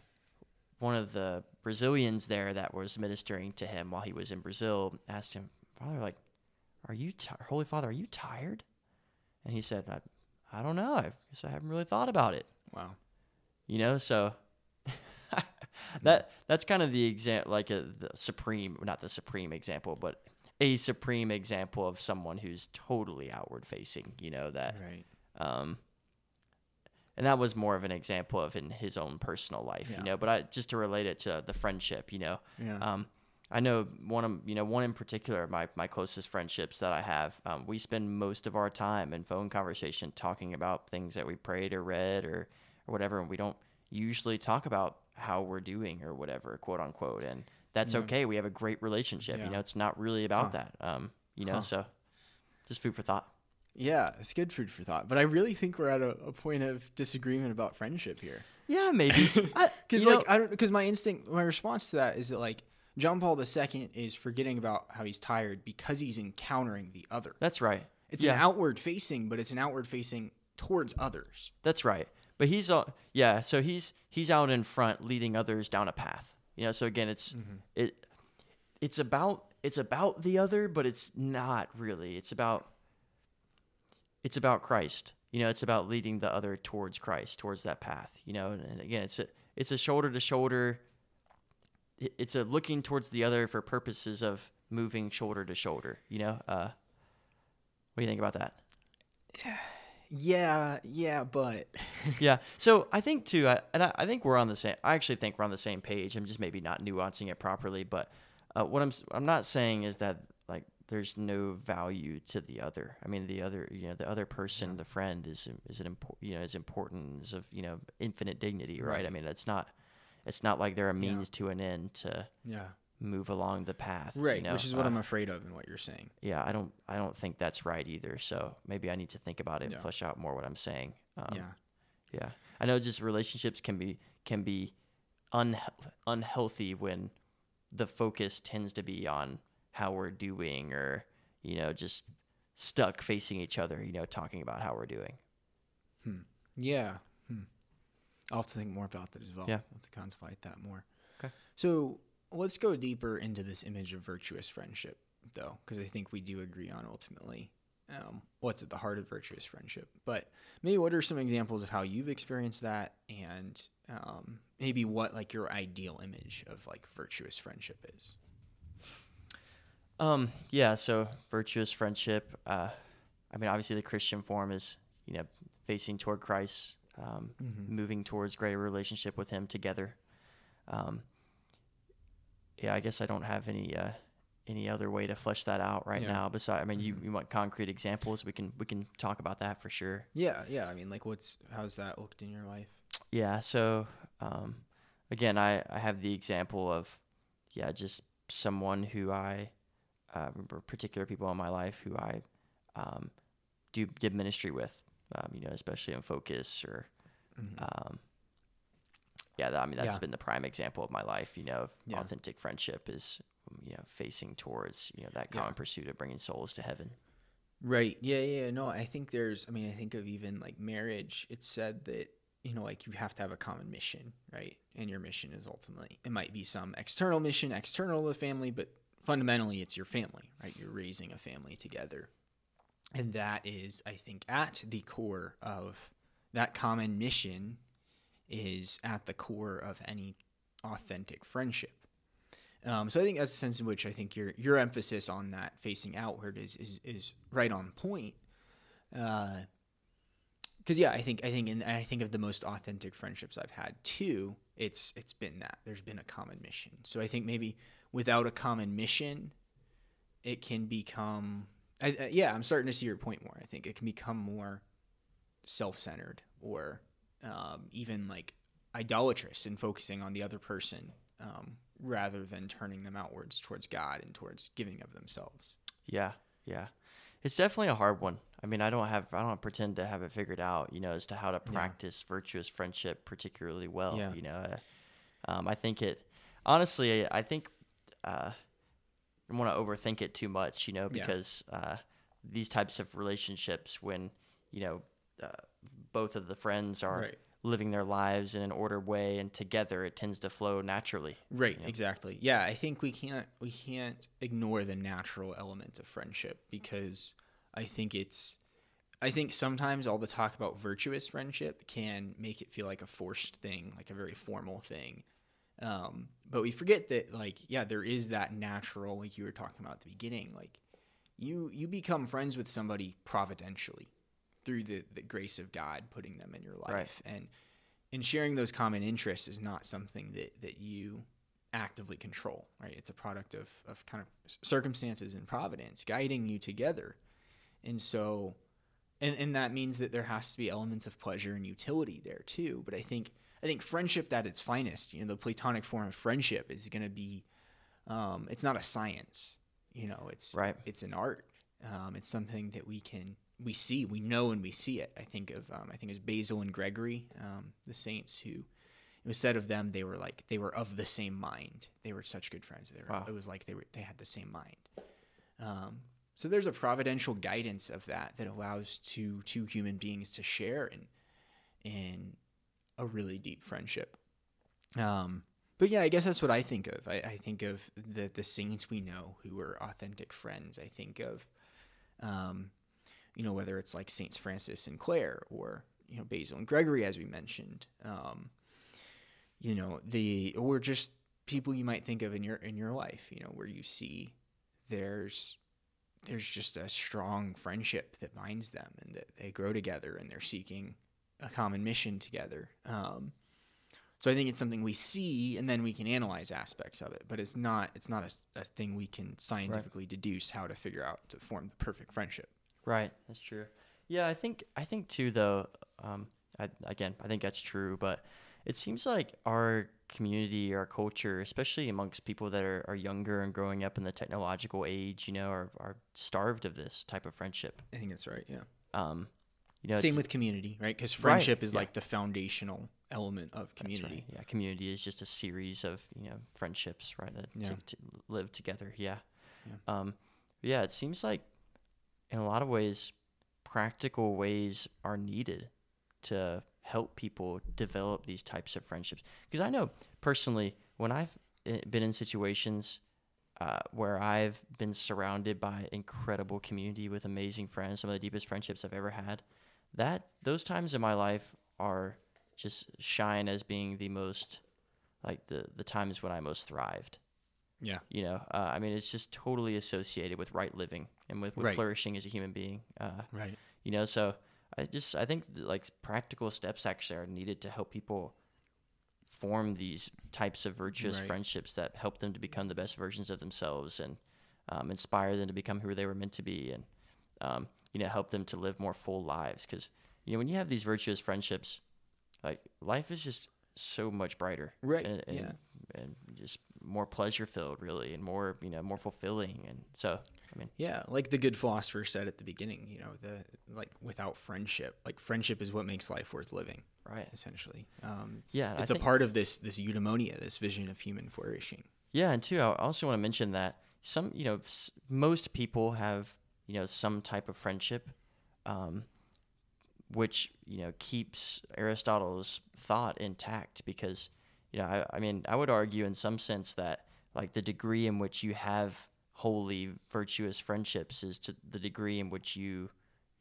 one of the Brazilians there that was ministering to him while he was in Brazil asked him, Father, like, are you ti Holy Father? Are you tired? And he said, I, I don't know. I guess I haven't really thought about it. Wow. You know, so that that's kind of the example, like a the supreme, not the supreme example, but a supreme example of someone who's totally outward facing. You know that, Right. um, and that was more of an example of in his own personal life. Yeah. You know, but I just to relate it to the friendship. You know, Yeah. um, I know one of you know one in particular, my my closest friendships that I have. Um, we spend most of our time in phone conversation talking about things that we prayed or read or or whatever, and we don't usually talk about how we're doing or whatever, quote unquote. And that's Yeah. okay. We have a great relationship. Yeah. You know, it's not really about Huh. that. Um, you know, Huh. so just food for thought. yeah, it's good food for thought. But I really think we're at a, a point of disagreement about friendship here. Yeah, maybe. Because you know- like I don't because my instinct, my response to that is that like John Paul II is forgetting about how he's tired because he's encountering the other. that's right. It's yeah. an outward facing, but it's an outward facing towards others. That's right. But he's all yeah, so he's he's out in front leading others down a path. You know, so again it's it it's about it's about the other, but it's not really. It's about it's about Christ. You know, it's about leading the other towards Christ, towards that path. You know, and, and again, it's a it's a shoulder to shoulder. It's a looking towards the other for purposes of moving shoulder to shoulder. You know, uh, what do you think about that? Yeah, yeah, yeah, but yeah. So I think too, I, and I, I think we're on the same. I actually think we're on the same page. I'm just maybe not nuancing it properly. But uh, what I'm I'm not saying is that like there's no value to the other. I mean, the other you know the other person, the friend is is an important you know is important is of you know infinite dignity, right? Right. I mean, it's not it's not like they're a means to an end to yeah, move along the path, you right. know? which is what Uh, I'm afraid of and what you're saying. yeah, I don't I don't think that's right either. So maybe I need to think about it and Yeah. flesh out more what I'm saying. Um, yeah, yeah, I know. Just relationships can be can be unhe- unhealthy when the focus tends to be on how we're doing, or you know, just stuck facing each other. You know, talking about how we're doing. yeah. Hmm. I'll have to think more about that as well. Yeah. I'll have to contemplate that more. Okay. So let's go deeper into this image of virtuous friendship, though, because I think we do agree on ultimately um, what's at the heart of virtuous friendship. But maybe what are some examples of how you've experienced that, and um, maybe what like your ideal image of like virtuous friendship is? Um, yeah. So virtuous friendship. Uh, I mean, obviously the Christian form is you know facing toward Christ, um, Mhm. moving towards greater relationship with Him together. Um, yeah, I guess I don't have any uh, any other way to flesh that out right Yeah. now. Besides, I mean, you, Mhm. you want concrete examples? We can we can talk about that for sure. Yeah, yeah. I mean, like, what's how's that looked in your life? Yeah. So, um, again, I, I have the example of, yeah, just someone who I, uh, remember particular people in my life who I, um, do did ministry with, um, you know, especially in focus or, Mhm. um, yeah, that, I mean, that's Yeah. been the prime example of my life, you know, of Yeah. authentic friendship is, you know, facing towards, you know, that Yeah. common pursuit of bringing souls to heaven. Right. Yeah, yeah. No, I think there's, I mean, I think of even like marriage, it's said that, you know, like you have to have a common mission, right? And your mission is ultimately, it might be some external mission, external to the family, but fundamentally it's your family, right? You're raising a family together. And that is, I think, at the core of that common mission is at the core of any authentic friendship. Um, so I think that's the sense in which I think your your emphasis on that facing outward is is, is right on point. Because yeah, I think I think and I think of the most authentic friendships I've had too. It's it's been that there's been a common mission. So I think maybe without a common mission, it can become. I, yeah, I'm starting to see your point more. I think it can become more self-centered or um, even like idolatrous in focusing on the other person um, rather than turning them outwards towards God and towards giving of themselves. Yeah, yeah. It's definitely a hard one. I mean, I don't have I don't pretend to have it figured out, you know, as to how to Yeah. practice virtuous friendship particularly well, Yeah. you know. Uh, Um, I think it honestly, I think uh, I don't want to overthink it too much, you know, Yeah. because uh, these types of relationships when, you know, uh, both of the friends are Right. living their lives in an ordered way and together it tends to flow naturally. Right, Yeah. exactly. Yeah, I think we can't we can't ignore the natural element of friendship because I think it's I think sometimes all the talk about virtuous friendship can make it feel like a forced thing, like a very formal thing. Um, but we forget that, like, yeah, there is that natural, like you were talking about at the beginning, like you you become friends with somebody providentially through the, the grace of God putting them in your life, Right. and and sharing those common interests is not something that that you actively control, right? It's a product of of kind of circumstances and providence guiding you together, and so and and that means that there has to be elements of pleasure and utility there too. But I think I think friendship at its finest, you know, the platonic form of friendship is going to be, um, it's not a science, you know, it's Right. it's an art. Um, it's something that we can we see, we know, and we see it. I think of um, I think it was Basil and Gregory, um, the saints who. It was said of them they were like they were of the same mind. They were such good friends. They were, Wow. It was like they were they had the same mind. Um, so there's a providential guidance of that that allows two two human beings to share in in a really deep friendship. Um, but yeah, I guess that's what I think of. I, I think of the the saints we know who were authentic friends. I think of, um, you know, whether it's like Saints Francis and Clare or you know Basil and Gregory, as we mentioned. Um, you know the or just people you might think of in your in your life. You know where you see there's there's just a strong friendship that binds them and that they grow together and they're seeking a common mission together. Um, so I think it's something we see and then we can analyze aspects of it, but it's not it's not a, a thing we can scientifically deduce how to figure out to form the perfect friendship. Right, that's true. Yeah, I think I think too though. Um, I, again, I think that's true, but it seems like our community, our culture, especially amongst people that are, are younger and growing up in the technological age, you know, are, are starved of this type of friendship. I think that's right. Yeah. Um, you know, Same with community, right? Because Right, friendship is yeah. like the foundational element of that's right, community. Yeah, community is just a series of you know friendships, right? That Yeah. to, to live together. Yeah. Yeah. Um, yeah, it seems like in a lot of ways, practical ways are needed to help people develop these types of friendships. Because I know personally, when I've eh, been in situations uh, where I've been surrounded by incredible community with amazing friends, some of the deepest friendships I've ever had, that those times in my life are just shine as being the most like the the times when I most thrived. Yeah. You know, uh, I mean, it's just totally associated with right living and with, with Right. flourishing as a human being. Uh, Right. you know, so I just I think th- like practical steps actually are needed to help people form these types of virtuous Right. friendships that help them to become the best versions of themselves and um, inspire them to become who they were meant to be and um, you know help them to live more full lives because you know when you have these virtuous friendships like life is just so much brighter Right, and, and, yeah. And just more pleasure filled really and more you know more fulfilling and so i mean Yeah, like the good philosopher said at the beginning, you know, the like without friendship, like friendship is what makes life worth living, right essentially. Um, it's, Yeah, it's a part of this this eudaimonia, this vision of human flourishing. Yeah, and two, I also want to mention that some, you know, most people have, you know, some type of friendship, um, which you know keeps Aristotle's thought intact because, you know, I, I mean, I would argue in some sense that like the degree in which you have wholly virtuous friendships is to the degree in which you,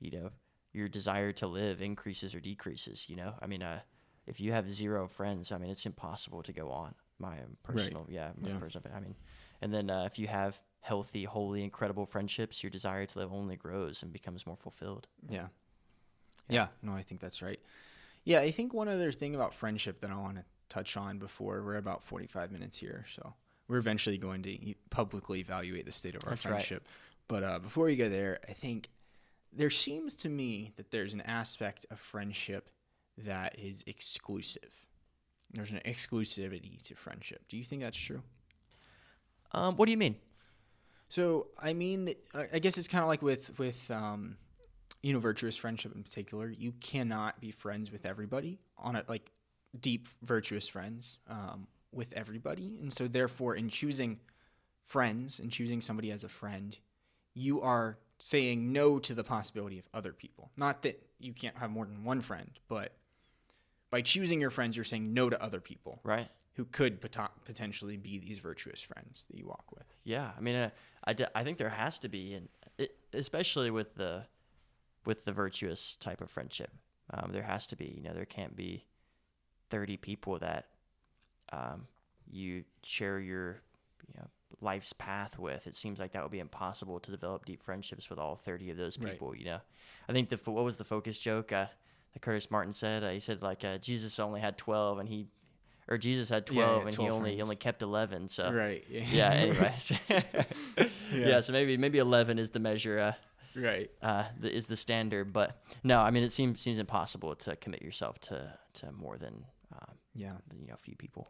you know, your desire to live increases or decreases. You know, I mean, uh, if you have zero friends, I mean, it's impossible to go on. My um, personal, yeah, my Yeah. personal. I mean, and then uh, if you have healthy, holy, incredible friendships, your desire to live only grows and becomes more fulfilled. Yeah. Yeah. Yeah, no, I think that's right. Yeah, I think one other thing about friendship that I want to touch on before we're about 45 minutes here, so we're eventually going to publicly evaluate the state of our That's right. friendship. But uh, before we go there, I think there seems to me that there's an aspect of friendship that is exclusive. There's an exclusivity to friendship. Do you think that's true? Um, what do you mean? So I mean, I guess it's kind of like with with um, you know, virtuous friendship in particular. You cannot be friends with everybody on it. like deep virtuous friends um, with everybody, and so therefore, in choosing friends and choosing somebody as a friend, you are saying no to the possibility of other people. Not that you can't have more than one friend, but by choosing your friends, you're saying no to other people Right? who could pot- potentially be these virtuous friends that you walk with. Yeah, I mean, uh, I, d- I think there has to be, and it, especially with the with the virtuous type of friendship. Um, there has to be, you know, there can't be 30 people that um, you share your, you know, life's path with. It seems like that would be impossible to develop deep friendships with all 30 of those Right. people, you know. I think the what was the focus joke uh, that Curtis Martin said? Uh, he said like uh, Jesus only had 12 and he or Jesus had 12 Yeah, yeah, and 12 he only friends. only kept 11, so right. yeah, anyways. yeah. so maybe maybe 11 is the measure uh, Right. uh, the, is the standard. But no, I mean it seems seems impossible to commit yourself to to more than um, Yeah. you know a few people.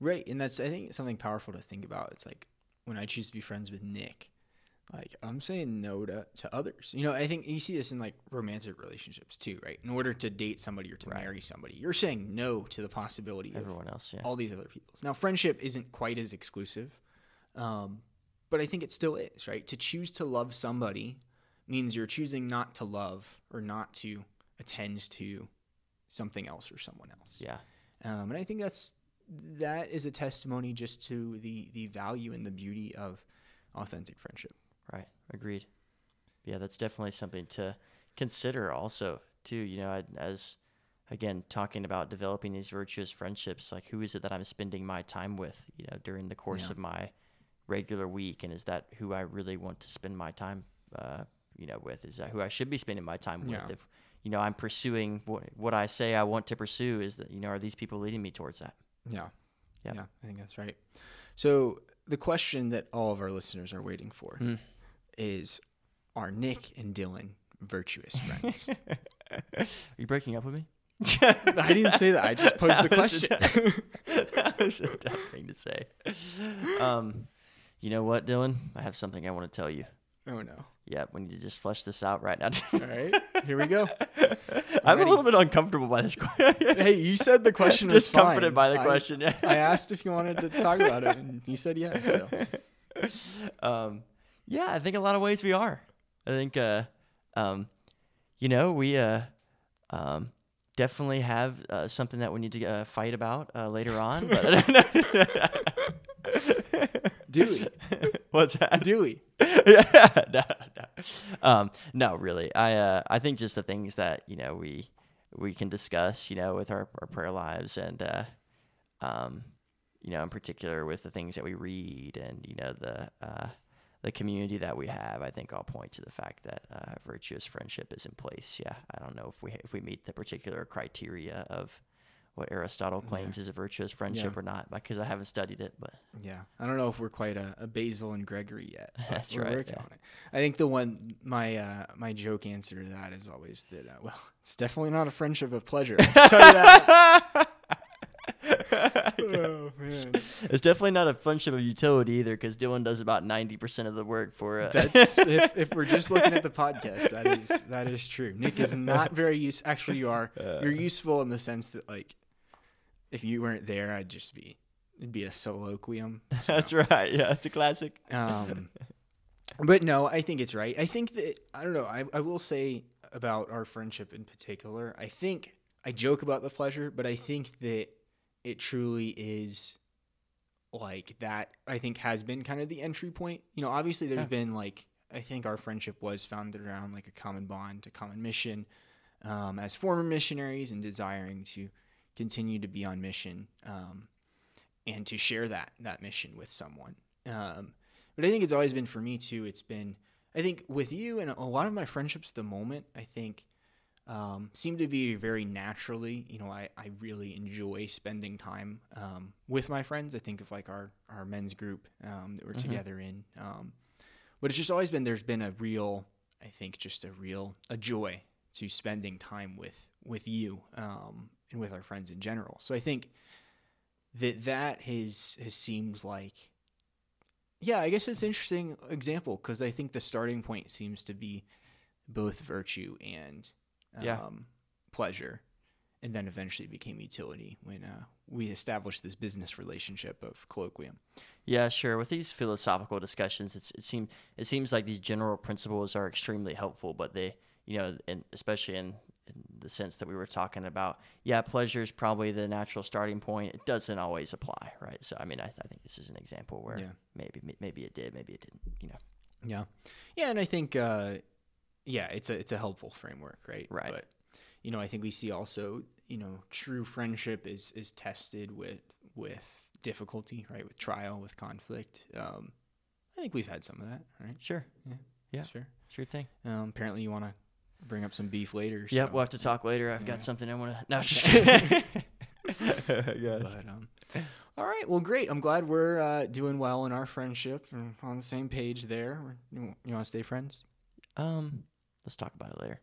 Right, and that's I think something powerful to think about. It's like when I choose to be friends with Nick, like I'm saying no to, to others. You know, I think you see this in like romantic relationships too, right? In order to date somebody or to Right. marry somebody, you're saying no to the possibility of Everyone else, yeah, all these other people. Now, friendship isn't quite as exclusive, um, but I think it still is, right? To choose to love somebody means you're choosing not to love or not to attend to something else or someone else. yeah, Um, and I think that's that is a testimony just to the the value and the beauty of authentic friendship. right, agreed. Yeah, that's definitely something to consider also too. You know, as again talking about developing these virtuous friendships, like who is it that I'm spending my time with? You know, during the course Yeah. of my regular week, and is that who I really want to spend my time? Uh, you know, with is that who I should be spending my time with? Yeah. If you know I'm pursuing what, what I say I want to pursue, is that you know are these people leading me towards that? Yeah. Yep. Yeah, I think that's right. So the question that all of our listeners are waiting for Mm. is are Nick and Dylan virtuous friends? Are you breaking up with me? I didn't say that. I just posed the That a question. that was a dumb thing to say. Um, you know what, Dylan? I have something I want to tell you. oh no. Yeah, we need to just flesh this out right now. All right. Here we go. I'm a little bit uncomfortable by this question. Hey, you said the question was fine. Discomforted fine. by the I- question. Yeah. I asked if you wanted to talk about it, and you said yes. So. um, yeah, I think a lot of ways we are. I think, uh, um, you know, we uh, um, definitely have uh, something that we need to uh, fight about uh, later on. But Do we? What's that? Dewey. yeah, no, no. Um, no, really. I uh, I think just the things that you know we we can discuss, you know, with our, our prayer lives and uh, um, you know, in particular with the things that we read and you know the uh, the community that we have. I think I'll point to the fact that uh, virtuous friendship is in place. Yeah, I don't know if we if we meet the particular criteria of what Aristotle claims is a virtuous friendship Yeah. or not, because I haven't studied it, but Yeah, I don't know if we're quite a, a Basil and Gregory yet. That's we're right, Working yeah. on it. I think the one my uh, my joke answer to that is always that uh, well, it's definitely not a friendship of pleasure. I can tell you that. oh man, It's definitely not a friendship of utility either, because Dylan does about ninety percent of the work for it. that's if, if we're just looking at the podcast, that is that is true. Nick is not very use. Actually, you are. Uh. You're useful in the sense that like, if you weren't there, I'd just be it'd be a soliloquium. So. That's right. Yeah, it's a classic. Um, but no, I think it's right. I think that I don't know. I, I will say about our friendship in particular. I think I joke about the pleasure, but I think that it truly is like that. I think has been kind of the entry point. You know, obviously there's Yeah. been like I think our friendship was founded around like a common bond, a common mission. Um, as former missionaries and desiring to continue to be on mission um, and to share that that mission with someone. Um, but I think it's always been for me too. It's been I think with you and a lot of my friendships at the moment. I think um, seem to be very naturally. You know, I, I really enjoy spending time um, with my friends. I think of like our our men's group um, that we're Mhm. together in. Um, but it's just always been there's been a real I think just a real a joy to spending time with with you um, and with our friends in general. So I think that that has has seemed like yeah, I guess it's an interesting example because I think the starting point seems to be both virtue and um, Yeah. pleasure, and then eventually became utility when uh, we established this business relationship of colloquium. Yeah, sure. With these philosophical discussions, it's, it seems it seems like these general principles are extremely helpful, but they, you know, and especially in the sense that we were talking about, yeah, pleasure is probably the natural starting point. It doesn't always apply, right? So, I mean, I, I think this is an example where Yeah. maybe maybe it did, maybe it didn't. You know, Yeah, yeah, and I think uh, yeah, it's a it's a helpful framework, right? Right. But you know, I think we see also, you know, true friendship is is tested with with difficulty, right? With trial, with conflict. Um, I think we've had some of that, right? Sure. Yeah. Yeah. Sure. Sure thing. Um, apparently, you want to bring up some beef later. Yep, so- we'll have to talk later. I've Yeah. got something I want to. No, just kidding. But um, all right, well, great. I'm glad we're uh, doing well in our friendship and on the same page there. You, you want to stay friends? Um, let's talk about it later.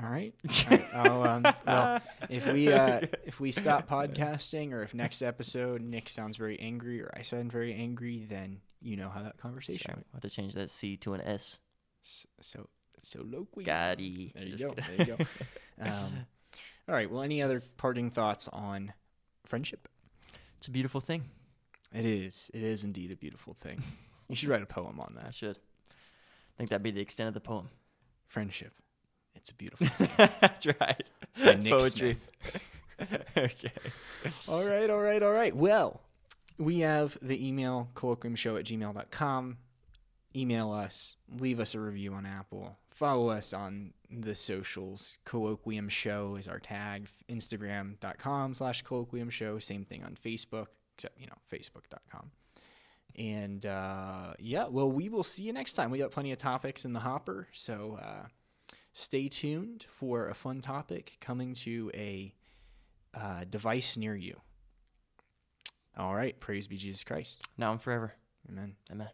All right. All right. Um, well, if we uh, if we stop podcasting, or if next episode Nick sounds very angry, or I sound very angry, then you know how that conversation Sorry, went. we'll have to change that C to an. S- So so loquy. Gotti. There you Just go. kidding. There you go. Um, all right. Well, any other parting thoughts on friendship? It's a beautiful thing. It is. It is indeed a beautiful thing. You should write a poem on I that. should. I think that'd be the extent of the poem. Friendship. It's a beautiful thing. That's right. By Nick Poetry. okay. all right, all right, all right. Well, we have the email colloquiumshow at gmail.com. Email us, leave us a review on Apple, follow us on the socials. Colloquium Show is our tag. Instagram.com slash colloquium show. Same thing on Facebook, except, you know, facebook.com. And uh, yeah, well, we will see you next time. We got plenty of topics in the hopper. So uh, stay tuned for a fun topic coming to a uh, device near you. All right. Praise be Jesus Christ. Now and forever. Amen. Amen.